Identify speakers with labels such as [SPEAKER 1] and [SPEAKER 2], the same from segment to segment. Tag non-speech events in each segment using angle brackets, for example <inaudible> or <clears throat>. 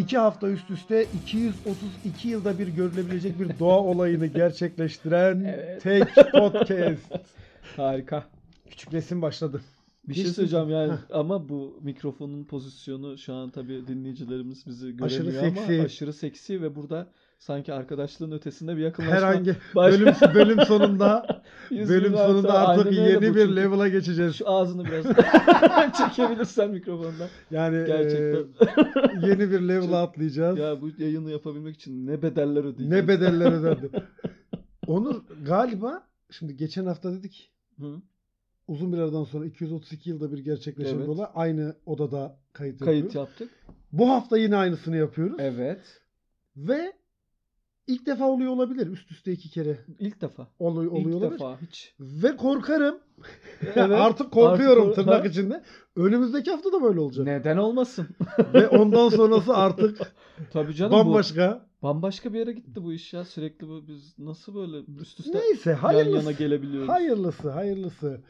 [SPEAKER 1] İki hafta üst üste 232 yılda bir görülebilecek bir doğa olayını gerçekleştiren
[SPEAKER 2] Evet.
[SPEAKER 1] tek podcast. <laughs>
[SPEAKER 2] Harika.
[SPEAKER 1] Küçük resim başladı.
[SPEAKER 2] Bir şey söyleyeceğim yani ama bu mikrofonun pozisyonu şu an tabii dinleyicilerimiz bizi
[SPEAKER 1] Aşırı
[SPEAKER 2] göremiyor
[SPEAKER 1] seksi.
[SPEAKER 2] ama aşırı seksi ve burada sanki arkadaşlığın ötesinde bir yakınlaşma.
[SPEAKER 1] Herhangi <laughs>
[SPEAKER 2] Baş-
[SPEAKER 1] bölüm bölüm sonunda <laughs> bölüm sonunda
[SPEAKER 2] artı.
[SPEAKER 1] artık
[SPEAKER 2] Aynen
[SPEAKER 1] yeni bir
[SPEAKER 2] çünkü.
[SPEAKER 1] level'a geçeceğiz.
[SPEAKER 2] Şu ağzını biraz <laughs> çekebilirsen mikrofondan.
[SPEAKER 1] Yani
[SPEAKER 2] Gerçekten.
[SPEAKER 1] eee, yeni bir level'a atlayacağız.
[SPEAKER 2] ya bu yayını yapabilmek için ne bedeller ödeyeceğiz.
[SPEAKER 1] Ne bedeller ödendi. Onur galiba şimdi geçen hafta dedik
[SPEAKER 2] Hı?
[SPEAKER 1] uzun bir aradan sonra 232 yılda bir gerçekleşen
[SPEAKER 2] Evet.
[SPEAKER 1] olay aynı odada kayıt,
[SPEAKER 2] Kayıt
[SPEAKER 1] yapıyoruz.
[SPEAKER 2] yaptık.
[SPEAKER 1] Bu hafta yine aynısını yapıyoruz.
[SPEAKER 2] Evet.
[SPEAKER 1] Ve ilk defa oluyor olabilir. Üst üste iki kere
[SPEAKER 2] İlk defa.
[SPEAKER 1] oluyor, oluyor
[SPEAKER 2] İlk
[SPEAKER 1] olabilir.
[SPEAKER 2] defa hiç.
[SPEAKER 1] Ve korkarım. <laughs>
[SPEAKER 2] Evet.
[SPEAKER 1] Artık korkuyorum
[SPEAKER 2] Artık
[SPEAKER 1] tırnak
[SPEAKER 2] Ha?
[SPEAKER 1] içinde. Önümüzdeki hafta da böyle olacak.
[SPEAKER 2] Neden olmasın? <laughs>
[SPEAKER 1] Ve ondan sonrası artık <laughs>
[SPEAKER 2] Tabii canım bu
[SPEAKER 1] bambaşka.
[SPEAKER 2] bambaşka bir yere gitti bu iş ya. Sürekli bu biz nasıl böyle üst üste
[SPEAKER 1] Neyse
[SPEAKER 2] yan
[SPEAKER 1] hayırlısı.
[SPEAKER 2] yana gelebiliyoruz.
[SPEAKER 1] Hayırlısı, hayırlısı.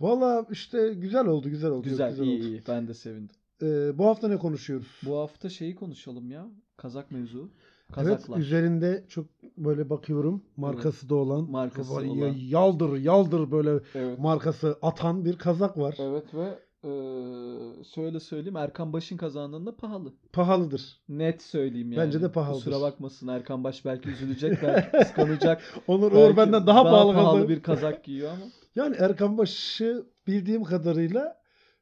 [SPEAKER 1] Valla işte güzel oldu, güzel oldu.
[SPEAKER 2] Güzel,
[SPEAKER 1] güzel
[SPEAKER 2] iyi
[SPEAKER 1] oldu.
[SPEAKER 2] iyi. Ben de sevindim.
[SPEAKER 1] Ee, bu hafta ne konuşuyoruz?
[SPEAKER 2] Bu hafta şeyi konuşalım ya. Kazak mevzu.
[SPEAKER 1] Evet,
[SPEAKER 2] Kazaklar.
[SPEAKER 1] üzerinde çok böyle bakıyorum markası da olan,
[SPEAKER 2] Markası
[SPEAKER 1] böyle
[SPEAKER 2] olan.
[SPEAKER 1] yaldır yaldır böyle
[SPEAKER 2] Evet.
[SPEAKER 1] markası atan bir kazak var.
[SPEAKER 2] Evet ve eee şöyle söyleyeyim Erkan Baş'ın kazandığında pahalı.
[SPEAKER 1] Pahalıdır.
[SPEAKER 2] Net söyleyeyim yani.
[SPEAKER 1] Bence de pahalıdır.
[SPEAKER 2] Kusura bakmasın Erkan Baş belki üzülecek <laughs> belki kıskanacak.
[SPEAKER 1] Onur Uğur benden daha, pahalı, kazak.
[SPEAKER 2] bir kazak giyiyor ama. <laughs>
[SPEAKER 1] Yani Erkan Baş'ı bildiğim kadarıyla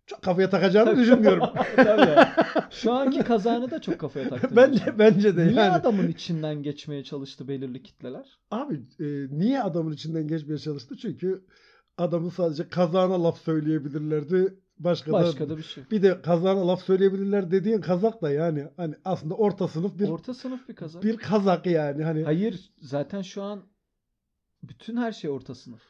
[SPEAKER 1] çok kafaya takacağını düşünmüyorum. <laughs>
[SPEAKER 2] Tabii ya. Şu anki kazağını da çok kafaya taktı. <laughs>
[SPEAKER 1] bence bence de
[SPEAKER 2] Niye
[SPEAKER 1] yani.
[SPEAKER 2] adamın içinden geçmeye çalıştı belirli kitleler?
[SPEAKER 1] Abi e, niye adamın içinden geçmeye çalıştı? Çünkü adamın sadece kazağına laf söyleyebilirlerdi. Başka,
[SPEAKER 2] Başka
[SPEAKER 1] da,
[SPEAKER 2] da bir şey.
[SPEAKER 1] bir de kazağına laf söyleyebilirler dediğin kazak da yani hani aslında orta sınıf bir
[SPEAKER 2] Orta sınıf bir kazak.
[SPEAKER 1] bir kazak yani hani
[SPEAKER 2] Hayır zaten şu an bütün her şey orta sınıf.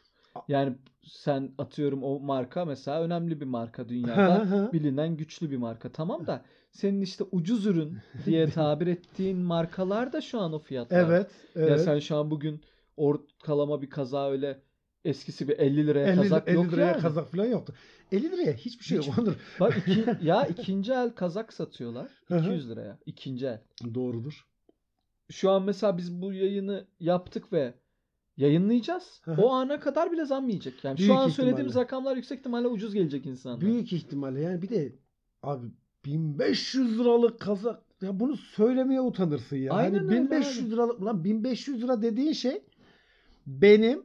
[SPEAKER 2] Yani sen atıyorum o marka mesela önemli bir marka dünyada. <laughs> bilinen güçlü bir marka. Tamam da senin işte ucuz ürün diye <laughs> tabir ettiğin markalar da şu an o fiyatlar.
[SPEAKER 1] evet evet.
[SPEAKER 2] Ya sen şu an bugün ortalama bir kaza öyle eskisi bir 50 liraya
[SPEAKER 1] 50,
[SPEAKER 2] kazak
[SPEAKER 1] 50
[SPEAKER 2] yok
[SPEAKER 1] liraya
[SPEAKER 2] yani.
[SPEAKER 1] kazak falan yoktu. 50 liraya hiçbir şey
[SPEAKER 2] Hiç-
[SPEAKER 1] yok. Onur.
[SPEAKER 2] Bak iki, <laughs> ya ikinci el kazak satıyorlar
[SPEAKER 1] Hı hı.
[SPEAKER 2] 200 liraya. ikinci el.
[SPEAKER 1] Doğrudur.
[SPEAKER 2] Şu an mesela biz bu yayını yaptık ve yayınlayacağız. O ana kadar bile zam yiyecek. Yani
[SPEAKER 1] Büyük
[SPEAKER 2] şu an
[SPEAKER 1] ihtimalle.
[SPEAKER 2] söylediğimiz rakamlar yüksek ihtimalle ucuz gelecek insanlara.
[SPEAKER 1] Büyük ihtimalle yani bir de abi 1500 liralık kazak ya bunu söylemeye utanırsın ya.
[SPEAKER 2] Aynen
[SPEAKER 1] hani
[SPEAKER 2] öyle
[SPEAKER 1] 1500 liralık lan 1500 lira dediğin şey benim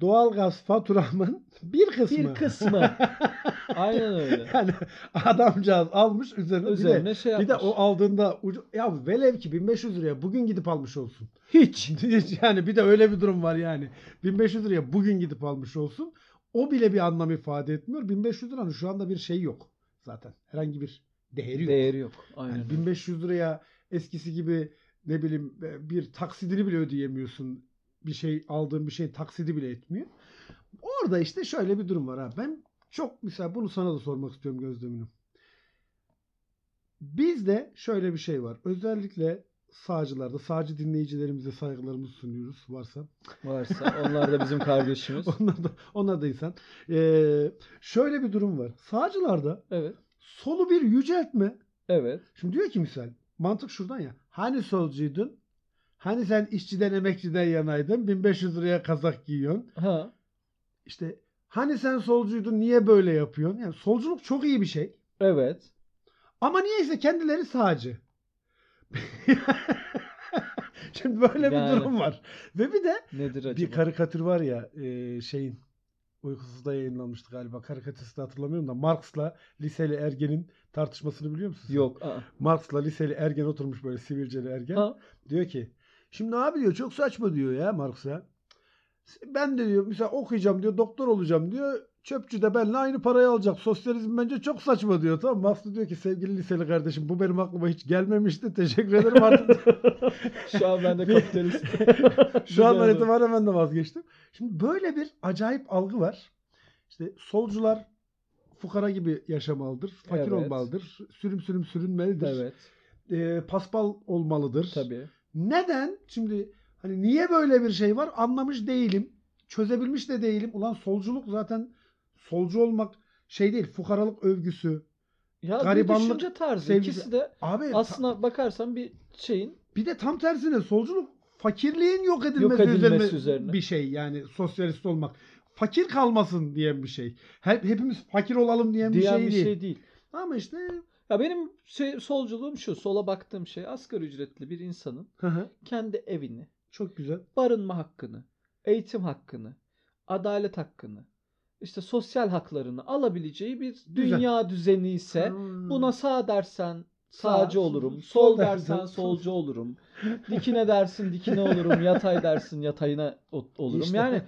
[SPEAKER 1] doğalgaz faturamın <laughs> bir kısmı.
[SPEAKER 2] Bir kısmı. <laughs> Aynen öyle.
[SPEAKER 1] yani adamcağız almış üzerine, bir de
[SPEAKER 2] Üzerine şey
[SPEAKER 1] bir de
[SPEAKER 2] yapmış.
[SPEAKER 1] o aldığında ucu, ya velev ki 1500 liraya bugün gidip almış olsun.
[SPEAKER 2] hiç. <laughs>
[SPEAKER 1] Hiç yani bir de öyle bir durum var yani. 1500 liraya bugün gidip almış olsun. O bile bir anlam ifade etmiyor. 1500 liranın şu anda bir şey yok zaten. Herhangi bir değeri yok.
[SPEAKER 2] Değeri yok. Aynen.
[SPEAKER 1] Yani
[SPEAKER 2] öyle.
[SPEAKER 1] 1500 liraya eskisi gibi ne bileyim bir taksidini bile ödeyemiyorsun. Bir şey aldığın bir şey taksidi bile etmiyor. Orada işte şöyle bir durum var ha. Ben çok mesela bunu sana da sormak istiyorum gözlemini. Bizde şöyle bir şey var. Özellikle sağcılarda, sağcı dinleyicilerimize saygılarımızı sunuyoruz varsa.
[SPEAKER 2] Varsa onlar da bizim kardeşimiz. <laughs>
[SPEAKER 1] Onlar da, onlar da insan. Ee, şöyle bir durum var. Sağcılarda
[SPEAKER 2] Evet.
[SPEAKER 1] solu bir yüceltme.
[SPEAKER 2] Evet.
[SPEAKER 1] Şimdi diyor ki misal mantık şuradan ya. Hani solcuydun? Hani sen işçiden emekçiden yanaydın? 1500 liraya kazak giyiyorsun.
[SPEAKER 2] Ha.
[SPEAKER 1] İşte hani sen solcuydun niye böyle yapıyorsun? Yani solculuk çok iyi bir şey.
[SPEAKER 2] Evet.
[SPEAKER 1] Ama niyeyse kendileri sağcı. <laughs> Şimdi böyle bir
[SPEAKER 2] Yani.
[SPEAKER 1] durum var. Ve bir de
[SPEAKER 2] Nedir acaba?
[SPEAKER 1] bir karikatür var ya e, şeyin uykusuzda yayınlanmıştı galiba. Karikatüristi hatırlamıyorum da Marx'la liseli ergenin tartışmasını biliyor musun? sen?
[SPEAKER 2] Yok. aa.
[SPEAKER 1] Marx'la liseli ergen oturmuş böyle sivilceli ergen.
[SPEAKER 2] Ha.
[SPEAKER 1] Diyor ki şimdi abi diyor çok saçma diyor ya Marx'a. Ben de diyor mesela okuyacağım diyor doktor olacağım diyor. Çöpçü de benimle aynı parayı alacak. Sosyalizm bence çok saçma diyor. Tamam? Marx da diyor ki sevgili liseli kardeşim bu benim aklıma hiç gelmemişti. Teşekkür ederim artık. <laughs>
[SPEAKER 2] Şu an ben de kapitalist. <laughs>
[SPEAKER 1] Şu andan
[SPEAKER 2] Güzel.
[SPEAKER 1] itibaren ben de vazgeçtim. Şimdi böyle bir acayip algı var. İşte solcular fukara gibi yaşamalıdır. Fakir
[SPEAKER 2] Evet.
[SPEAKER 1] olmalıdır. Sürüm sürüm sürünmelidir.
[SPEAKER 2] Evet.
[SPEAKER 1] Ee, paspal olmalıdır.
[SPEAKER 2] Tabii.
[SPEAKER 1] Neden? Şimdi hani niye böyle bir şey var anlamış değilim. Çözebilmiş de değilim. Ulan solculuk zaten solcu olmak şey değil. Fukaralık övgüsü.
[SPEAKER 2] Ya
[SPEAKER 1] Garibanlık,
[SPEAKER 2] düşünce tarzı.
[SPEAKER 1] sevgisi-
[SPEAKER 2] İkisi de
[SPEAKER 1] Abi
[SPEAKER 2] aslına bakarsan bir şeyin
[SPEAKER 1] bir de tam tersine solculuk fakirliğin yok edilmesi,
[SPEAKER 2] Yok edilmesi
[SPEAKER 1] üzerine,
[SPEAKER 2] üzerine.
[SPEAKER 1] bir şey yani sosyalist olmak. Fakir kalmasın diyen bir şey. Hep hepimiz fakir olalım diyen,
[SPEAKER 2] diyen
[SPEAKER 1] bir şey
[SPEAKER 2] bir
[SPEAKER 1] değil.
[SPEAKER 2] şey değil.
[SPEAKER 1] Ama işte
[SPEAKER 2] Ya benim şey, solculuğum şu. Sola baktığım şey asgari ücretli bir insanın
[SPEAKER 1] hı hı,
[SPEAKER 2] kendi evini,
[SPEAKER 1] çok güzel.
[SPEAKER 2] barınma hakkını, eğitim hakkını, adalet hakkını, işte sosyal haklarını alabileceği bir dünya düzeni ise
[SPEAKER 1] Hmm.
[SPEAKER 2] buna sağ dersen
[SPEAKER 1] Sağ,
[SPEAKER 2] sağcı olurum,
[SPEAKER 1] sol dersen
[SPEAKER 2] dersen solcu olurum, dikine dersin dikine olurum, yatay dersin yatayına o- olurum.
[SPEAKER 1] İşte.
[SPEAKER 2] Yani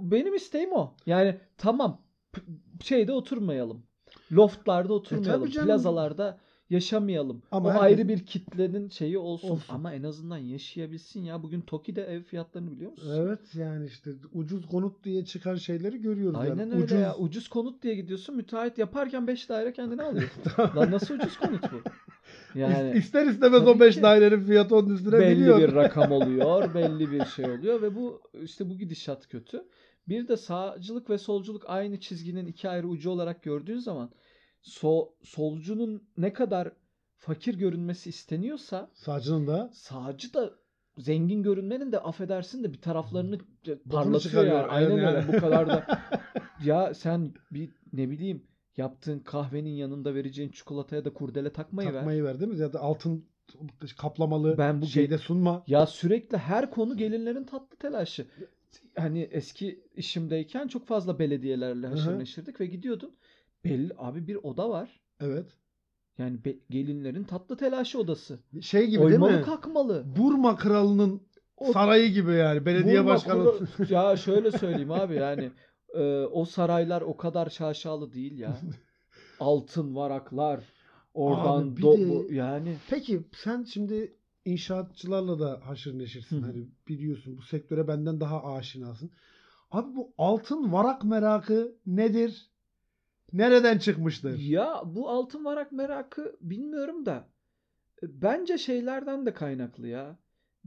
[SPEAKER 2] benim isteğim o. Yani tamam p- şeyde oturmayalım. Loftlarda oturmayalım.
[SPEAKER 1] E, tabii canım.
[SPEAKER 2] plazalarda yaşamayalım.
[SPEAKER 1] Ama
[SPEAKER 2] o
[SPEAKER 1] herkes-
[SPEAKER 2] ayrı bir kitlenin şeyi olsun.
[SPEAKER 1] Olsun.
[SPEAKER 2] Ama en azından yaşayabilsin ya. Bugün Toki'de ev fiyatlarını biliyor musun?
[SPEAKER 1] Evet yani işte ucuz konut diye çıkan şeyleri görüyoruz.
[SPEAKER 2] Aynen
[SPEAKER 1] yani.
[SPEAKER 2] öyle
[SPEAKER 1] ucuz...
[SPEAKER 2] ya. Ucuz konut diye gidiyorsun. Müteahhit yaparken 5 daire kendine <laughs> alıyor. Lan nasıl ucuz konut bu? <laughs> Yani
[SPEAKER 1] İster istemez o
[SPEAKER 2] Tabii
[SPEAKER 1] 5
[SPEAKER 2] ki.
[SPEAKER 1] dairenin fiyatı onun üstüne
[SPEAKER 2] belli
[SPEAKER 1] biliyor.
[SPEAKER 2] bir rakam <laughs> oluyor, belli bir şey oluyor ve bu işte bu gidişat kötü. Bir de sağcılık ve solculuk aynı çizginin iki ayrı ucu olarak gördüğün zaman so, solcunun ne kadar fakir görünmesi isteniyorsa
[SPEAKER 1] Sağcının da
[SPEAKER 2] sağcı da zengin görünmenin de affedersin de bir taraflarını parlatıyor ya. Aynen öyle.
[SPEAKER 1] yani.
[SPEAKER 2] Bu kadar da <laughs> ya sen bir ne bileyim yaptığın kahvenin yanında vereceğin çikolataya da kurdele takmayı ver.
[SPEAKER 1] takmayı ver değil mi? Ya da altın kaplamalı
[SPEAKER 2] Ben bu
[SPEAKER 1] şeyde sunma.
[SPEAKER 2] Ya sürekli her konu gelinlerin tatlı telaşı. Hani eski işimdeyken çok fazla belediyelerle haşır neşirdik ve gidiyordun. Belli abi bir oda var.
[SPEAKER 1] Evet.
[SPEAKER 2] Yani be- gelinlerin tatlı telaşı odası.
[SPEAKER 1] Şey gibi
[SPEAKER 2] Oymalı
[SPEAKER 1] değil mi?
[SPEAKER 2] kalkmalı.
[SPEAKER 1] Burma kralının
[SPEAKER 2] O-
[SPEAKER 1] sarayı gibi yani. Belediye
[SPEAKER 2] Burma
[SPEAKER 1] başkanı. <laughs>
[SPEAKER 2] ya şöyle söyleyeyim abi yani e, o saraylar o kadar şaşalı değil ya. <laughs> Altın varaklar. Oradan
[SPEAKER 1] Abi
[SPEAKER 2] do-
[SPEAKER 1] de-
[SPEAKER 2] yani
[SPEAKER 1] Peki sen şimdi inşaatçılarla da haşır neşirsin.
[SPEAKER 2] Hı.
[SPEAKER 1] Hani biliyorsun bu sektöre benden daha aşinasın. Abi bu altın varak merakı nedir? Nereden çıkmıştır?
[SPEAKER 2] Ya bu altın varak merakı bilmiyorum da e, bence şeylerden de kaynaklı ya.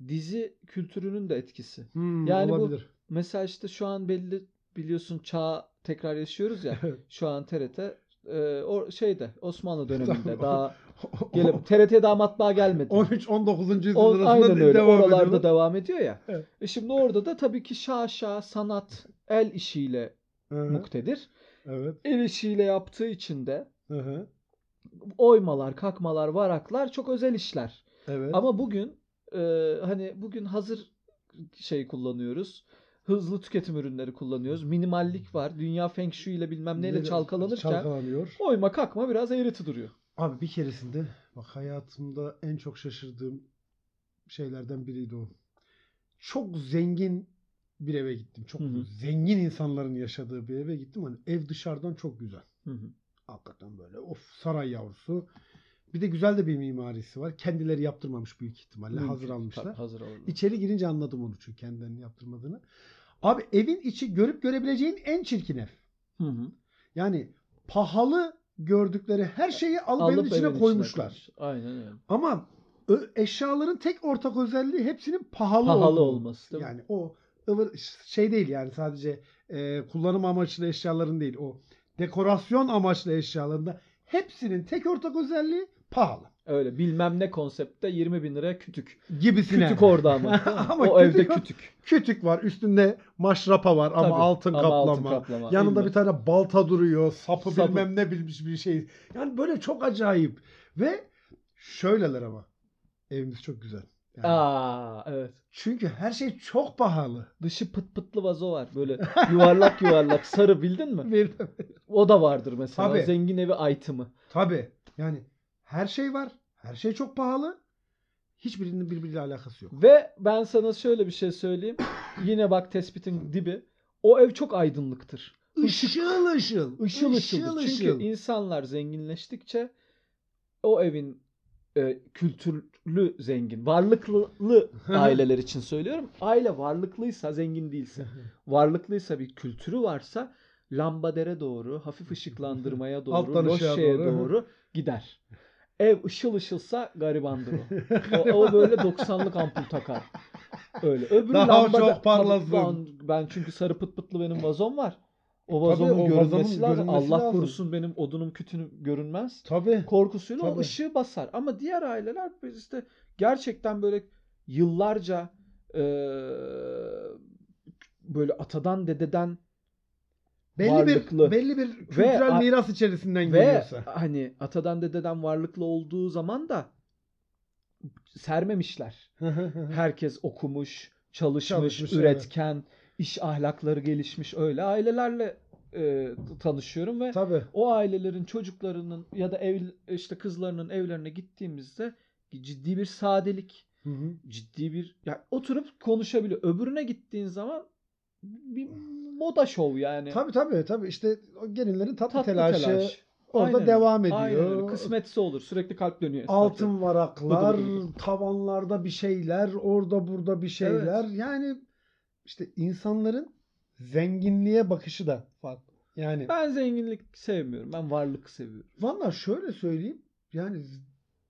[SPEAKER 2] Dizi kültürünün de etkisi.
[SPEAKER 1] Hmm,
[SPEAKER 2] Yani bu-
[SPEAKER 1] olabilir.
[SPEAKER 2] Mesela işte şu an belli biliyorsun çağ tekrar yaşıyoruz ya. <laughs> Şu an TRT e, o şeyde Osmanlı <laughs> döneminde
[SPEAKER 1] Tamam.
[SPEAKER 2] daha <laughs> gelip TRT daha matbaa gelmedi.
[SPEAKER 1] 13-19. yüzyıl
[SPEAKER 2] O,
[SPEAKER 1] arasında
[SPEAKER 2] öyle.
[SPEAKER 1] devam
[SPEAKER 2] Oralarda
[SPEAKER 1] ediyorlar.
[SPEAKER 2] devam ediyor ya.
[SPEAKER 1] Evet.
[SPEAKER 2] E şimdi orada da tabii ki şaşa sanat el işiyle
[SPEAKER 1] Hı hı,
[SPEAKER 2] muktedir.
[SPEAKER 1] Evet.
[SPEAKER 2] El işiyle yaptığı için de
[SPEAKER 1] hı hı,
[SPEAKER 2] oymalar, kakmalar, varaklar çok özel işler.
[SPEAKER 1] Evet.
[SPEAKER 2] Ama bugün e, hani bugün hazır şey kullanıyoruz. Hızlı tüketim ürünleri kullanıyoruz. Minimallik var. Dünya Feng Shui ile bilmem neyle çalkalanırken
[SPEAKER 1] çalkalanıyor.
[SPEAKER 2] oyma kakma biraz eğreti duruyor.
[SPEAKER 1] Abi bir keresinde bak hayatımda en çok şaşırdığım şeylerden biriydi o. Çok zengin bir eve gittim. Çok
[SPEAKER 2] Hı hı.
[SPEAKER 1] zengin insanların yaşadığı bir eve gittim. Hani ev dışarıdan çok güzel.
[SPEAKER 2] Hı hı.
[SPEAKER 1] Hakikaten böyle of saray yavrusu. Bir de güzel de bir mimarisi var. Kendileri yaptırmamış büyük ihtimalle.
[SPEAKER 2] Mümkün.
[SPEAKER 1] Hazır almışlar.
[SPEAKER 2] Tabii, hazır alırlar.
[SPEAKER 1] İçeri girince anladım onu çünkü kendilerinin yaptırmadığını. Abi evin içi görüp görebileceğin en çirkin ev.
[SPEAKER 2] Hı hı.
[SPEAKER 1] Yani pahalı gördükleri her şeyi alıp, evin
[SPEAKER 2] Alıp
[SPEAKER 1] içine
[SPEAKER 2] evin
[SPEAKER 1] koymuşlar.
[SPEAKER 2] koymuş. Aynen öyle.
[SPEAKER 1] Ama eşyaların tek ortak özelliği hepsinin pahalı,
[SPEAKER 2] Pahalı
[SPEAKER 1] olduğu.
[SPEAKER 2] olması, değil mi?
[SPEAKER 1] Yani o ıvır şey değil yani sadece e, kullanım amaçlı eşyaların değil o dekorasyon amaçlı eşyalarında hepsinin tek ortak özelliği pahalı.
[SPEAKER 2] Öyle bilmem ne konseptte 20 bin liraya kütük.
[SPEAKER 1] Gibisine.
[SPEAKER 2] Kütük orada ama. <laughs>
[SPEAKER 1] Ama
[SPEAKER 2] o
[SPEAKER 1] kütük
[SPEAKER 2] evde
[SPEAKER 1] o-
[SPEAKER 2] kütük.
[SPEAKER 1] Kütük var üstünde maşrapa var ama
[SPEAKER 2] Tabii,
[SPEAKER 1] altın
[SPEAKER 2] ama
[SPEAKER 1] kaplama.
[SPEAKER 2] altın kaplama.
[SPEAKER 1] Yanında
[SPEAKER 2] Bilmem.
[SPEAKER 1] bir tane balta duruyor. Sapı,
[SPEAKER 2] Sapı.
[SPEAKER 1] bilmem ne bilmiş bir şey. Yani böyle çok acayip. Ve şöyleler ama. Evimiz çok güzel. Yani
[SPEAKER 2] Aa evet.
[SPEAKER 1] Çünkü her şey çok pahalı.
[SPEAKER 2] Dışı pıt pıtlı vazo var. Böyle yuvarlak yuvarlak sarı bildin mi? <laughs>
[SPEAKER 1] Bir
[SPEAKER 2] O da vardır mesela.
[SPEAKER 1] Tabii.
[SPEAKER 2] Zengin evi item'ı.
[SPEAKER 1] Tabii. Yani her şey var. Her şey çok pahalı. Hiçbirinin birbiriyle alakası yok.
[SPEAKER 2] Ve ben sana şöyle bir şey söyleyeyim. <clears throat> Yine bak tespitin dibi. O ev çok aydınlıktır.
[SPEAKER 1] Işıl ışıl.
[SPEAKER 2] Işıl ışıldır. Çünkü insanlar zenginleştikçe o evin e, kültürlü zengin, varlıklı <laughs> aileler için söylüyorum. Aile varlıklıysa, zengin değilse, <laughs> varlıklıysa bir kültürü varsa lambadere doğru, hafif <laughs> ışıklandırmaya doğru, loşeye
[SPEAKER 1] doğru.
[SPEAKER 2] doğru. gider. Ev ışıl ışılsa garibandır o. o. o böyle 90'lık ampul takar. Öyle. Öbürü
[SPEAKER 1] Daha
[SPEAKER 2] lambada-
[SPEAKER 1] çok parlasın.
[SPEAKER 2] Ben, ben çünkü sarı pıt pıtlı benim vazom var. O vazomun
[SPEAKER 1] Tabii, o
[SPEAKER 2] görünmesi lazım.
[SPEAKER 1] görünmesi
[SPEAKER 2] Allah
[SPEAKER 1] lazım.
[SPEAKER 2] korusun benim odunum kütünüm görünmez.
[SPEAKER 1] Tabii.
[SPEAKER 2] Korkusuyla o
[SPEAKER 1] Tabii.
[SPEAKER 2] ışığı basar. Ama diğer aileler biz işte gerçekten böyle yıllarca eee, böyle atadan dededen
[SPEAKER 1] Belli
[SPEAKER 2] varlıklı
[SPEAKER 1] bir belli bir kültürel
[SPEAKER 2] a-
[SPEAKER 1] miras içerisinden
[SPEAKER 2] ve
[SPEAKER 1] geliyorsa.
[SPEAKER 2] hani atadan dededen varlıklı olduğu zaman da sermemişler. <laughs> Herkes okumuş, çalışmış,
[SPEAKER 1] Çalışmış,
[SPEAKER 2] üretken, iş ahlakları gelişmiş öyle ailelerle e, tanışıyorum ve
[SPEAKER 1] Tabii.
[SPEAKER 2] o ailelerin çocuklarının ya da ev işte kızlarının evlerine gittiğimizde ciddi bir sadelik,
[SPEAKER 1] Hı hı.
[SPEAKER 2] ciddi bir ya oturup konuşabiliyor. Öbürüne gittiğin zaman bir moda şov yani.
[SPEAKER 1] Tabii tabii tabii işte gelinlerin tatlı,
[SPEAKER 2] Tatlı
[SPEAKER 1] telaşı
[SPEAKER 2] telaş.
[SPEAKER 1] orada
[SPEAKER 2] Aynen
[SPEAKER 1] devam
[SPEAKER 2] öyle. Aynen öyle.
[SPEAKER 1] ediyor.
[SPEAKER 2] Kısmetse olur. Sürekli kalp dönüyor. etrafta.
[SPEAKER 1] Altın varaklar,
[SPEAKER 2] Bıdı bıdı bıdı.
[SPEAKER 1] tavanlarda bir şeyler, orada burada bir şeyler. Yani işte insanların zenginliğe bakışı da farklı. Yani
[SPEAKER 2] Ben zenginlik sevmiyorum. Ben varlık seviyorum.
[SPEAKER 1] valla şöyle söyleyeyim. Yani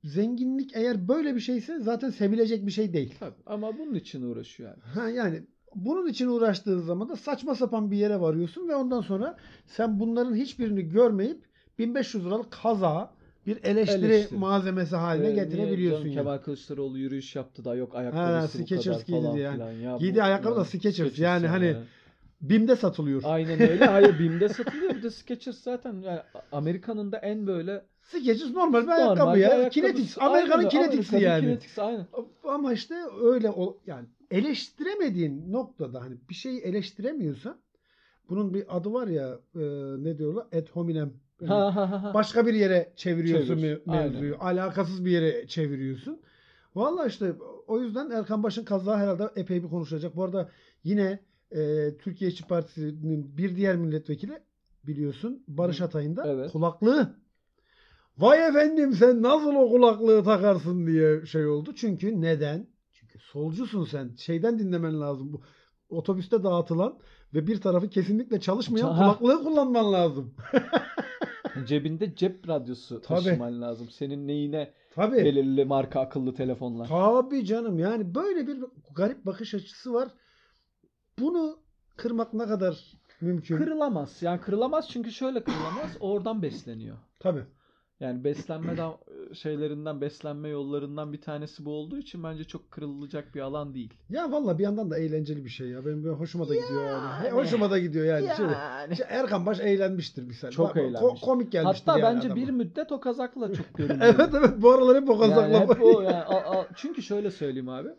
[SPEAKER 1] zenginlik eğer böyle bir şeyse zaten sevilecek bir şey değil.
[SPEAKER 2] Tabii. Ama bunun için uğraşıyor yani.
[SPEAKER 1] Ha yani bunun için uğraştığın zaman da saçma sapan bir yere varıyorsun ve ondan sonra sen bunların hiçbirini görmeyip 1500 liralık kaza bir eleştiri,
[SPEAKER 2] Eleştiri.
[SPEAKER 1] malzemesi haline
[SPEAKER 2] Ee, niye
[SPEAKER 1] getirebiliyorsun. yani.
[SPEAKER 2] Kemal Kılıçdaroğlu yürüyüş yaptı da yok
[SPEAKER 1] Ha,
[SPEAKER 2] ayakkabısı bu kadar
[SPEAKER 1] giydi
[SPEAKER 2] falan
[SPEAKER 1] yani.
[SPEAKER 2] filan. Ya
[SPEAKER 1] Giydiği ayakkabı da Skechers. Yani hani
[SPEAKER 2] ya.
[SPEAKER 1] BİM'de satılıyor.
[SPEAKER 2] Aynen öyle. Hayır <laughs> BİM'de satılıyor. Bir de Skechers zaten yani Amerika'nın da en böyle
[SPEAKER 1] Skechers normal bir
[SPEAKER 2] normal
[SPEAKER 1] ayakkabı
[SPEAKER 2] bir
[SPEAKER 1] ya.
[SPEAKER 2] ayakkabısı.
[SPEAKER 1] Kinetics.
[SPEAKER 2] Aynen
[SPEAKER 1] Amerika'nın. Kinetics'i yani.
[SPEAKER 2] Kinetics'i, aynen.
[SPEAKER 1] Ama işte öyle o yani eleştiremediğin noktada hani bir şeyi eleştiremiyorsan bunun bir adı var ya e, ne diyorlar? Ad hominem. Yani başka bir yere çeviriyorsun
[SPEAKER 2] Çevir.
[SPEAKER 1] me- mevzuyu. Alakasız bir yere çeviriyorsun. Vallahi işte o yüzden Erkan Baş'ın kazağı herhalde epey bir konuşulacak. Bu arada yine e, Türkiye İşçi Partisi'nin bir diğer milletvekili biliyorsun Barış. Atay'ın da
[SPEAKER 2] Evet.
[SPEAKER 1] kulaklığı. Vay efendim sen nasıl o kulaklığı takarsın diye şey oldu. Çünkü neden? Çünkü solcusun sen. Şeyden dinlemen lazım. Bu otobüste dağıtılan ve bir tarafı kesinlikle çalışmayan
[SPEAKER 2] Ha.
[SPEAKER 1] kulaklığı kullanman lazım. <laughs>
[SPEAKER 2] Cebinde cep radyosu
[SPEAKER 1] Tabii.
[SPEAKER 2] taşıman lazım. Senin neyine
[SPEAKER 1] Tabii.
[SPEAKER 2] belirli marka akıllı telefonlar.
[SPEAKER 1] Tabii canım yani böyle bir garip bakış açısı var. Bunu kırmak ne kadar mümkün?
[SPEAKER 2] Kırılamaz. Yani kırılamaz çünkü şöyle kırılamaz. Oradan besleniyor.
[SPEAKER 1] Tabii.
[SPEAKER 2] Yani beslenme da şeylerinden, beslenme yollarından bir tanesi bu olduğu için bence çok kırılacak bir alan değil.
[SPEAKER 1] Ya valla bir yandan da eğlenceli bir şey ya. Benim böyle hoşuma da gidiyor yani.
[SPEAKER 2] Yani.
[SPEAKER 1] Hoşuma da gidiyor yani. Şimdi,
[SPEAKER 2] Yani.
[SPEAKER 1] işte Erkan Baş eğlenmiştir misal.
[SPEAKER 2] Çok
[SPEAKER 1] Bak,
[SPEAKER 2] eğlenmiş.
[SPEAKER 1] komik gelmiştir
[SPEAKER 2] Hatta
[SPEAKER 1] yani
[SPEAKER 2] bence
[SPEAKER 1] adama.
[SPEAKER 2] bir müddet o kazakla çok <laughs> görünüyor.
[SPEAKER 1] Evet evet bu aralar hep o
[SPEAKER 2] Yani
[SPEAKER 1] kazakla.
[SPEAKER 2] hep o yani a- a- çünkü şöyle söyleyeyim abi.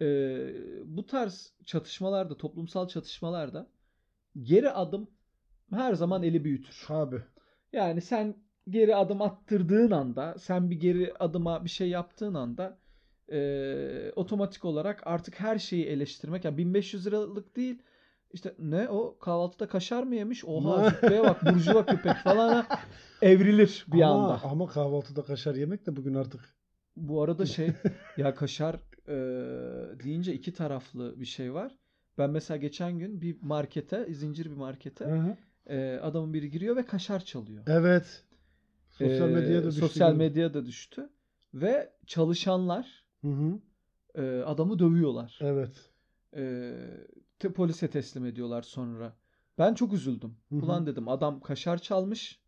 [SPEAKER 2] Ee, bu tarz çatışmalarda, toplumsal çatışmalarda geri adım her zaman eli büyütür.
[SPEAKER 1] Abi.
[SPEAKER 2] Yani sen geri adım attırdığın anda, sen bir geri adıma bir şey yaptığın anda e, otomatik olarak artık her şeyi eleştirmek. Yani 1500 liralık değil. İşte ne o kahvaltıda kaşar mı yemiş? Oha <laughs> züppeye bak burjuva köpek falan evrilir bir
[SPEAKER 1] ama,
[SPEAKER 2] anda.
[SPEAKER 1] Ama kahvaltıda kaşar yemek de bugün artık.
[SPEAKER 2] Bu arada şey <laughs> ya kaşar e, deyince iki taraflı bir şey var. Ben mesela geçen gün bir markete, zincir bir markete
[SPEAKER 1] Hı hı.
[SPEAKER 2] e, adamın biri giriyor ve kaşar çalıyor.
[SPEAKER 1] Evet. Sosyal
[SPEAKER 2] Ee,
[SPEAKER 1] medyaya da düştü.
[SPEAKER 2] Sosyal medyaya da düştü. Ve çalışanlar
[SPEAKER 1] Hı hı.
[SPEAKER 2] e, adamı dövüyorlar.
[SPEAKER 1] Evet.
[SPEAKER 2] E, te- polise teslim ediyorlar sonra. Ben çok üzüldüm.
[SPEAKER 1] Hı hı.
[SPEAKER 2] Ulan dedim adam kaşar çalmış.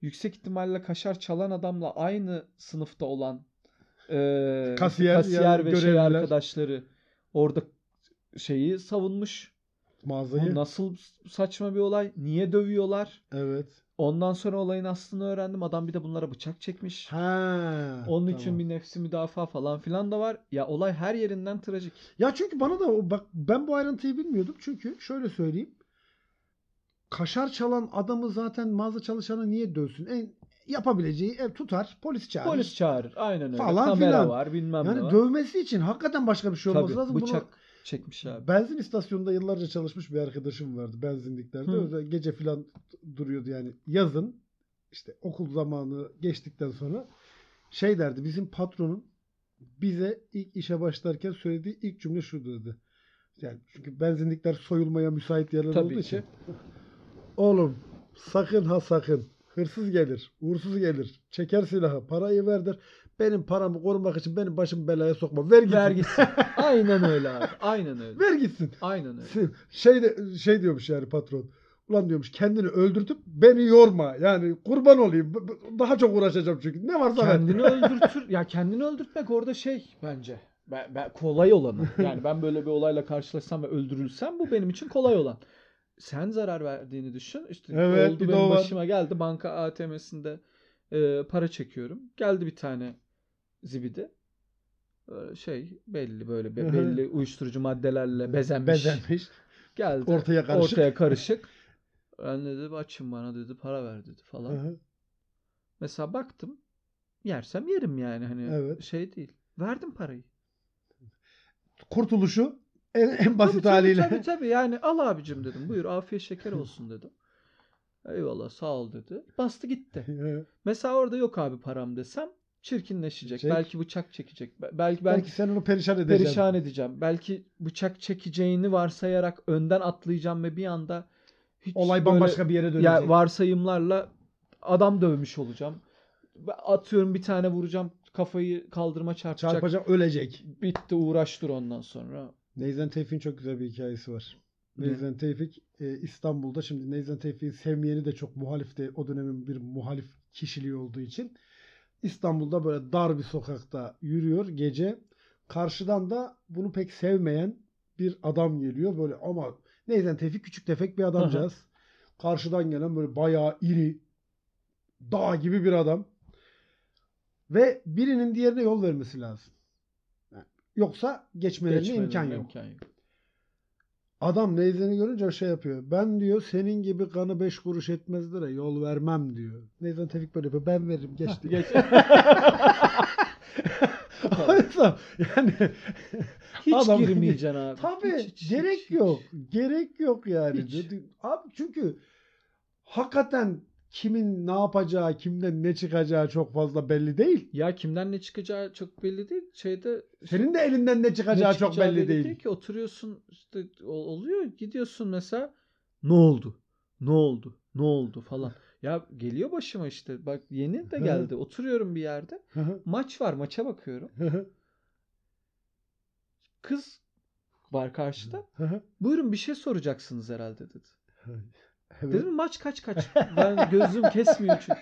[SPEAKER 2] Yüksek ihtimalle kaşar çalan adamla aynı sınıfta olan e,
[SPEAKER 1] Kasiyer
[SPEAKER 2] kasiyer
[SPEAKER 1] yani
[SPEAKER 2] ve şey arkadaşları orada şeyi savunmuş. Bu
[SPEAKER 1] Mağazayı.
[SPEAKER 2] nasıl saçma bir olay? Niye dövüyorlar?
[SPEAKER 1] Evet.
[SPEAKER 2] Ondan sonra olayın aslını öğrendim. Adam bir de bunlara bıçak çekmiş.
[SPEAKER 1] Ha.
[SPEAKER 2] Onun
[SPEAKER 1] tamam.
[SPEAKER 2] için bir nefsi müdafaa falan filan da var. Ya olay her yerinden trajik.
[SPEAKER 1] Ya çünkü bana da o bak ben bu ayrıntıyı bilmiyordum. Çünkü şöyle söyleyeyim. Kaşar çalan adamı zaten mağaza çalışanı niye dövsün? En yapabileceği ev tutar, polis çağırır.
[SPEAKER 2] Polis çağırır. Aynen öyle.
[SPEAKER 1] Falan
[SPEAKER 2] Kamera
[SPEAKER 1] filan.
[SPEAKER 2] var bilmem ne
[SPEAKER 1] yani
[SPEAKER 2] var.
[SPEAKER 1] dövmesi için hakikaten başka bir şey olması
[SPEAKER 2] Tabii,
[SPEAKER 1] lazım. Bunu-
[SPEAKER 2] bıçak çekmiş abi.
[SPEAKER 1] Benzin istasyonunda yıllarca çalışmış bir arkadaşım vardı benzinliklerde.
[SPEAKER 2] Hı.
[SPEAKER 1] Gece falan duruyordu yani yazın işte okul zamanı geçtikten sonra şey derdi bizim patronun bize ilk işe başlarken söylediği ilk cümle şuydu dedi. Yani çünkü benzinlikler soyulmaya müsait yerler olduğu
[SPEAKER 2] Tabii
[SPEAKER 1] için.
[SPEAKER 2] ki.
[SPEAKER 1] Oğlum sakın ha sakın hırsız gelir, uğursuz gelir, çeker silahı, parayı ver der. Benim paramı korumak için benim başımı belaya sokma. Ver gitsin.
[SPEAKER 2] Ver gitsin. <laughs> Aynen öyle abi. Aynen öyle.
[SPEAKER 1] ver gitsin.
[SPEAKER 2] Aynen öyle.
[SPEAKER 1] Şey de şey diyormuş yani patron. Ulan diyormuş kendini öldürtüp beni yorma. Yani kurban olayım. Daha çok uğraşacağım çünkü. Ne varsa
[SPEAKER 2] kendini <laughs> öldürtür ya kendini öldürtmek orada şey bence ben, ben- kolay olanı. Yani ben böyle bir olayla karşılaşsam ve öldürülsem bu benim için kolay olan. Sen zarar verdiğini düşün. İşte
[SPEAKER 1] Evet,
[SPEAKER 2] oldu benim
[SPEAKER 1] var.
[SPEAKER 2] başıma geldi. Banka ATM'sinde e, para çekiyorum. Geldi bir tane zibidi. Böyle şey belli böyle be- belli uyuşturucu maddelerle bezenmiş.
[SPEAKER 1] Bezenmiş.
[SPEAKER 2] Geldi.
[SPEAKER 1] Ortaya karışık.
[SPEAKER 2] Ortaya <laughs> karışık. Ben de dedi açın bana dedi para ver dedi falan. Mesela baktım yersem yerim yani hani
[SPEAKER 1] Evet.
[SPEAKER 2] şey değil. Verdim parayı.
[SPEAKER 1] Kurtuluşu en, en basit
[SPEAKER 2] Tabii, tabii,
[SPEAKER 1] haliyle.
[SPEAKER 2] Tabii tabii yani al abicim <laughs> dedim. Buyur afiyet şeker olsun dedim. Eyvallah sağ ol dedi. Bastı gitti. <laughs> Mesela orada yok abi param desem çirkinleşecek.
[SPEAKER 1] Çek.
[SPEAKER 2] Belki bıçak çekecek. Be- Belki ben
[SPEAKER 1] Belki sen onu perişan edeceksin.
[SPEAKER 2] perişan edeceğim. Belki bıçak çekeceğini varsayarak önden atlayacağım ve bir anda hiç
[SPEAKER 1] Olay bambaşka bir yere dönecek.
[SPEAKER 2] ya varsayımlarla adam dövmüş olacağım. Atıyorum bir tane vuracağım kafayı kaldırıma çarpacak.
[SPEAKER 1] Çarpacak ölecek.
[SPEAKER 2] Bitti uğraştır ondan sonra.
[SPEAKER 1] Neyzen Tevfik'in çok güzel bir hikayesi var.
[SPEAKER 2] Ne?
[SPEAKER 1] Neyzen Tevfik e, İstanbul'da şimdi Neyzen Tevfik'i sevmeyeni de çok muhalifti. O dönemin bir muhalif kişiliği olduğu için. İstanbul'da böyle dar bir sokakta yürüyor gece. Karşıdan da bunu pek sevmeyen bir adam geliyor. Böyle ama Neyzen Tevfik küçük tefek bir adamcağız. Karşıdan gelen böyle bayağı iri dağ gibi bir adam. Ve birinin diğerine yol vermesi lazım. Yoksa geçmelerine
[SPEAKER 2] Geçmedim,
[SPEAKER 1] imkan yok.
[SPEAKER 2] imkan yok.
[SPEAKER 1] Adam Neyzen'i görünce şey yapıyor. Ben diyor senin gibi kanı beş kuruş etmezdir ya yol vermem diyor. Neyzen Tevfik böyle yapıyor. Ben veririm geç diyor.
[SPEAKER 2] Geç.
[SPEAKER 1] Oysa yani
[SPEAKER 2] Hiç
[SPEAKER 1] Adam-
[SPEAKER 2] girmeyeceksin abi.
[SPEAKER 1] tabii
[SPEAKER 2] Hiç, hiç,
[SPEAKER 1] gerek
[SPEAKER 2] hiç,
[SPEAKER 1] yok.
[SPEAKER 2] hiç.
[SPEAKER 1] Gerek yok yani.
[SPEAKER 2] Hiç.
[SPEAKER 1] Abi çünkü hakikaten kimin ne yapacağı, kimden ne çıkacağı çok fazla belli değil.
[SPEAKER 2] Ya kimden ne çıkacağı çok belli değil. Şeyde
[SPEAKER 1] Senin de elinden ne
[SPEAKER 2] ne
[SPEAKER 1] çıkacağı çok
[SPEAKER 2] çıkacağı
[SPEAKER 1] belli değil.
[SPEAKER 2] ki oturuyorsun işte ol- oluyor gidiyorsun mesela ne oldu? Ne oldu? Ne oldu falan. Ya geliyor başıma işte. Bak yeni de geldi. Oturuyorum bir yerde. Maç var. Maça bakıyorum. Kız var karşıda. Buyurun bir şey soracaksınız herhalde dedi.
[SPEAKER 1] Evet.
[SPEAKER 2] Dedim maç kaç kaç. Ben gözüm kesmiyor çünkü.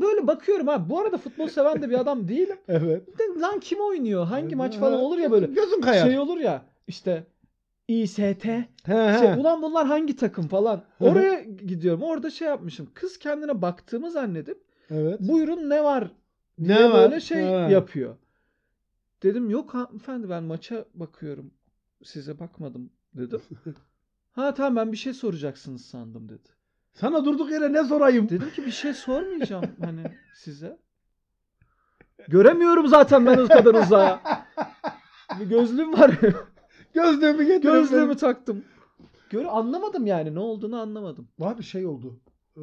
[SPEAKER 2] Böyle bakıyorum ha. Bu arada futbol seven de bir adam değilim.
[SPEAKER 1] Evet.
[SPEAKER 2] Dedim, Lan kim oynuyor? Hangi maç falan olur ya böyle.
[SPEAKER 1] Gözün kayar.
[SPEAKER 2] Şey olur ya işte İST.
[SPEAKER 1] He, he.
[SPEAKER 2] Şey, ulan bunlar hangi takım falan. Oraya gidiyorum. Orada şey yapmışım. Kız kendine baktığımı zannedip
[SPEAKER 1] evet.
[SPEAKER 2] buyurun ne var
[SPEAKER 1] Ne
[SPEAKER 2] diye
[SPEAKER 1] var?
[SPEAKER 2] böyle şey
[SPEAKER 1] Ha.
[SPEAKER 2] yapıyor. Dedim yok hanımefendi ben maça bakıyorum. Size bakmadım dedim. <laughs> ha tamam ben bir şey soracaksınız sandım dedi.
[SPEAKER 1] Sana durduk yere ne sorayım?
[SPEAKER 2] Dedim ki bir şey sormayacağım <laughs> hani size. Göremiyorum zaten ben o kadar uzağa. Bir gözlüğüm var.
[SPEAKER 1] Gözlüğümü getirin.
[SPEAKER 2] Gözlüğümü taktım. Göre anlamadım yani ne olduğunu anlamadım.
[SPEAKER 1] Abi şey oldu. Ee,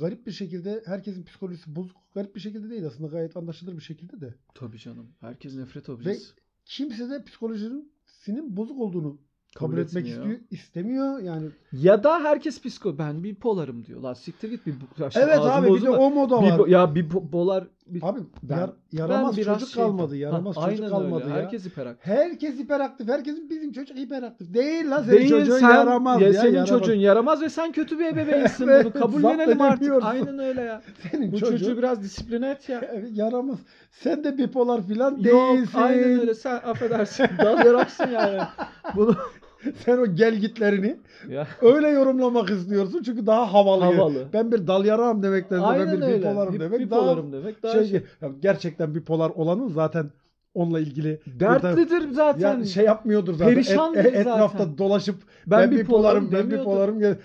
[SPEAKER 1] garip bir şekilde herkesin psikolojisi bozuk. Garip bir şekilde değil aslında gayet anlaşılır bir şekilde de.
[SPEAKER 2] Tabii canım. Herkes nefret objesi.
[SPEAKER 1] Kimse de psikolojisinin bozuk olduğunu kabul,
[SPEAKER 2] Kabul
[SPEAKER 1] etmek
[SPEAKER 2] etmiyor.
[SPEAKER 1] istiyor, istemiyor yani.
[SPEAKER 2] Ya da herkes psiko. Ben bipolarım diyor. Lan siktir git bir şimdi
[SPEAKER 1] Evet abi bir de o moda var.
[SPEAKER 2] Bipo- ya bipolar bir-
[SPEAKER 1] Abi
[SPEAKER 2] Ben-
[SPEAKER 1] yar- yaramaz
[SPEAKER 2] ben
[SPEAKER 1] çocuk
[SPEAKER 2] şeydim.
[SPEAKER 1] kalmadı. Yaramaz
[SPEAKER 2] Ha,
[SPEAKER 1] çocuk kalmadı
[SPEAKER 2] öyle.
[SPEAKER 1] ya.
[SPEAKER 2] Herkes hiperaktif.
[SPEAKER 1] Herkes hiperaktif. Herkesin bizim çocuk hiperaktif. Değil lan senin
[SPEAKER 2] Değil
[SPEAKER 1] çocuğun
[SPEAKER 2] sen
[SPEAKER 1] yaramaz
[SPEAKER 2] ya,
[SPEAKER 1] ya.
[SPEAKER 2] senin
[SPEAKER 1] yaramaz.
[SPEAKER 2] çocuğun yaramaz ve sen kötü bir ebeveynsin <laughs>
[SPEAKER 1] Evet,
[SPEAKER 2] bunu kabullenelim artık. Aynen öyle ya. <laughs>
[SPEAKER 1] Senin
[SPEAKER 2] Bu
[SPEAKER 1] çocuğun
[SPEAKER 2] çocuğu biraz disipline et ya. <laughs>
[SPEAKER 1] Yaramaz. Sen de bipolar filan
[SPEAKER 2] Yok
[SPEAKER 1] değilsin.
[SPEAKER 2] aynen öyle sen affedersin. Dal yaraksın yani. Bunu <laughs>
[SPEAKER 1] Sen o gelgitlerini
[SPEAKER 2] ya
[SPEAKER 1] öyle yorumlamak istiyorsun çünkü daha havalı.
[SPEAKER 2] havalı.
[SPEAKER 1] Ben bir dal yarağım demekten ben
[SPEAKER 2] Aynen
[SPEAKER 1] bir
[SPEAKER 2] öyle.
[SPEAKER 1] bipolarım
[SPEAKER 2] Bip-
[SPEAKER 1] demek
[SPEAKER 2] bipolarım demek daha
[SPEAKER 1] şey,
[SPEAKER 2] şey.
[SPEAKER 1] Ya gerçekten bipolar olanın zaten onunla ilgili
[SPEAKER 2] Dertlidir zaten.
[SPEAKER 1] ya şey yapmıyordur zaten.
[SPEAKER 2] Perişandır
[SPEAKER 1] Et- etrafta
[SPEAKER 2] zaten.
[SPEAKER 1] dolaşıp
[SPEAKER 2] Ben
[SPEAKER 1] ben,
[SPEAKER 2] bipolarım
[SPEAKER 1] bipolarım, ben
[SPEAKER 2] demiyordur.
[SPEAKER 1] bipolarım, ya-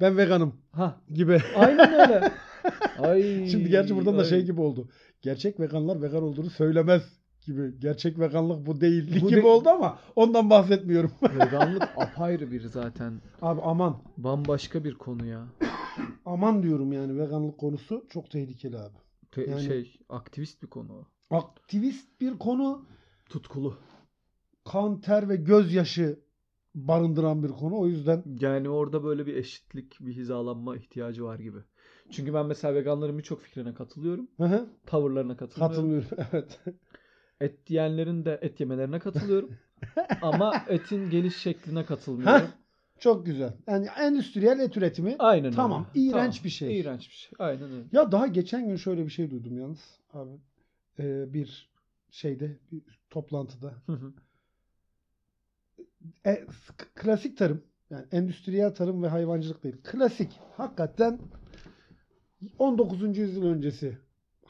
[SPEAKER 1] ben veganım
[SPEAKER 2] Ha,
[SPEAKER 1] gibi.
[SPEAKER 2] aynen öyle. <laughs> Ay.
[SPEAKER 1] Şimdi gerçi buradan da
[SPEAKER 2] ay.
[SPEAKER 1] şey gibi oldu. Gerçek veganlar vegan olduğunu söylemez gibi. Gerçek veganlık bu değil
[SPEAKER 2] Bu
[SPEAKER 1] gibi
[SPEAKER 2] de-
[SPEAKER 1] oldu ama ondan bahsetmiyorum. <laughs>
[SPEAKER 2] Veganlık apayrı bir zaten.
[SPEAKER 1] Abi aman.
[SPEAKER 2] Bambaşka bir konu ya.
[SPEAKER 1] Aman diyorum yani veganlık konusu çok tehlikeli abi.
[SPEAKER 2] Te-
[SPEAKER 1] Yani-
[SPEAKER 2] Şey, aktivist bir konu.
[SPEAKER 1] Aktivist bir konu,
[SPEAKER 2] Tutkulu.
[SPEAKER 1] kan, ter ve gözyaşı barındıran bir konu. O yüzden
[SPEAKER 2] Yani orada böyle bir eşitlik, bir hizalanma ihtiyacı var gibi. Çünkü ben mesela veganların birçok fikrine katılıyorum.
[SPEAKER 1] Hı hı,
[SPEAKER 2] Tavırlarına katılmıyorum.
[SPEAKER 1] katılmıyorum. <laughs> evet.
[SPEAKER 2] Et yiyenlerin de et yemelerine katılıyorum. <laughs> Ama etin geliş şekline katılmıyorum.
[SPEAKER 1] Çok güzel. Yani endüstriyel et üretimi
[SPEAKER 2] Aynen öyle.
[SPEAKER 1] Tamam, iğrenç
[SPEAKER 2] Tamam,
[SPEAKER 1] bir şey.
[SPEAKER 2] İğrenç bir şey. Aynen öyle.
[SPEAKER 1] Ya daha geçen gün şöyle bir şey duydum yalnız abi. Ee, bir şeyde bir toplantıda.
[SPEAKER 2] Hı hı.
[SPEAKER 1] E, klasik tarım yani endüstriyel tarım ve hayvancılık değil. Klasik. Hakikaten 19. yüzyıl öncesi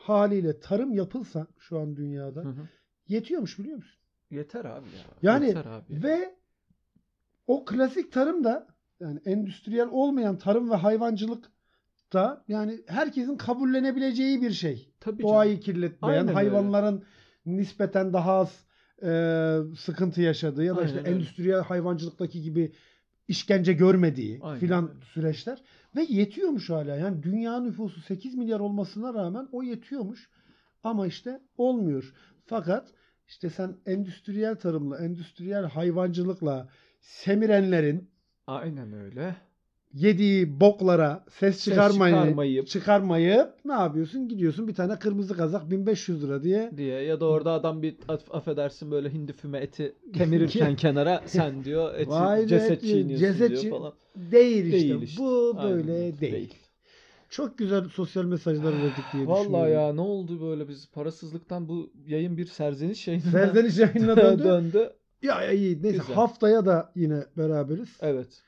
[SPEAKER 1] haliyle tarım yapılsa şu an dünyada
[SPEAKER 2] Hı hı.
[SPEAKER 1] yetiyormuş biliyor musun?
[SPEAKER 2] Yeter abi ya.
[SPEAKER 1] Yani
[SPEAKER 2] Yeter abi.
[SPEAKER 1] Ve o klasik tarım da yani endüstriyel olmayan tarım ve hayvancılık da yani herkesin kabullenebileceği bir şey.
[SPEAKER 2] Tabii
[SPEAKER 1] Doğayı
[SPEAKER 2] canım.
[SPEAKER 1] kirletmeyen,
[SPEAKER 2] Aynen öyle.
[SPEAKER 1] hayvanların nispeten daha az e, sıkıntı yaşadığı ya da işte
[SPEAKER 2] Aynen öyle.
[SPEAKER 1] endüstriyel hayvancılıktaki gibi işkence görmediği
[SPEAKER 2] Aynen
[SPEAKER 1] filan süreçler ve yetiyormuş hala. Yani dünya nüfusu 8 milyar olmasına rağmen o yetiyormuş. Ama işte olmuyor. Fakat işte sen endüstriyel tarımla, endüstriyel hayvancılıkla semirenlerin
[SPEAKER 2] Aynen öyle.
[SPEAKER 1] Yediği boklara ses,
[SPEAKER 2] Ses
[SPEAKER 1] çıkarmayı,
[SPEAKER 2] çıkarmayıp-
[SPEAKER 1] çıkarmayıp ne yapıyorsun? Gidiyorsun bir tane kırmızı kazak 1500 lira diye
[SPEAKER 2] diye ya da orada adam bir af- affedersin böyle hindi füme eti <laughs> kemirirken kenara sen diyor eti
[SPEAKER 1] Vay
[SPEAKER 2] ceset
[SPEAKER 1] et-
[SPEAKER 2] çiğniyorsun
[SPEAKER 1] ceset
[SPEAKER 2] diyor falan.
[SPEAKER 1] değil işte.
[SPEAKER 2] Değil işte.
[SPEAKER 1] Bu
[SPEAKER 2] Aynen
[SPEAKER 1] böyle
[SPEAKER 2] öyle.
[SPEAKER 1] değil.
[SPEAKER 2] Değil.
[SPEAKER 1] Çok güzel sosyal mesajlar verdik diye
[SPEAKER 2] Vallahi
[SPEAKER 1] düşünüyorum.
[SPEAKER 2] ya ne oldu böyle biz parasızlıktan bu yayın bir serzeniş yayınına
[SPEAKER 1] Serzeniş yayınına <laughs> döndü.
[SPEAKER 2] döndü.
[SPEAKER 1] Ya iyi neyse
[SPEAKER 2] Güzel.
[SPEAKER 1] haftaya da yine beraberiz.
[SPEAKER 2] Evet.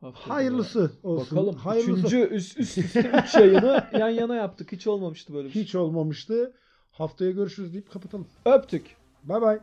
[SPEAKER 2] Haftaya
[SPEAKER 1] Hayırlısı olsun.
[SPEAKER 2] Bakalım.
[SPEAKER 1] Hayırlısı.
[SPEAKER 2] Üçüncü üst, üst üste üç yayını <laughs> yan yana yaptık. Hiç olmamıştı böyle bir şey.
[SPEAKER 1] Hiç olmamıştı. Haftaya görüşürüz deyip kapatalım.
[SPEAKER 2] Öptük.
[SPEAKER 1] Bay bay.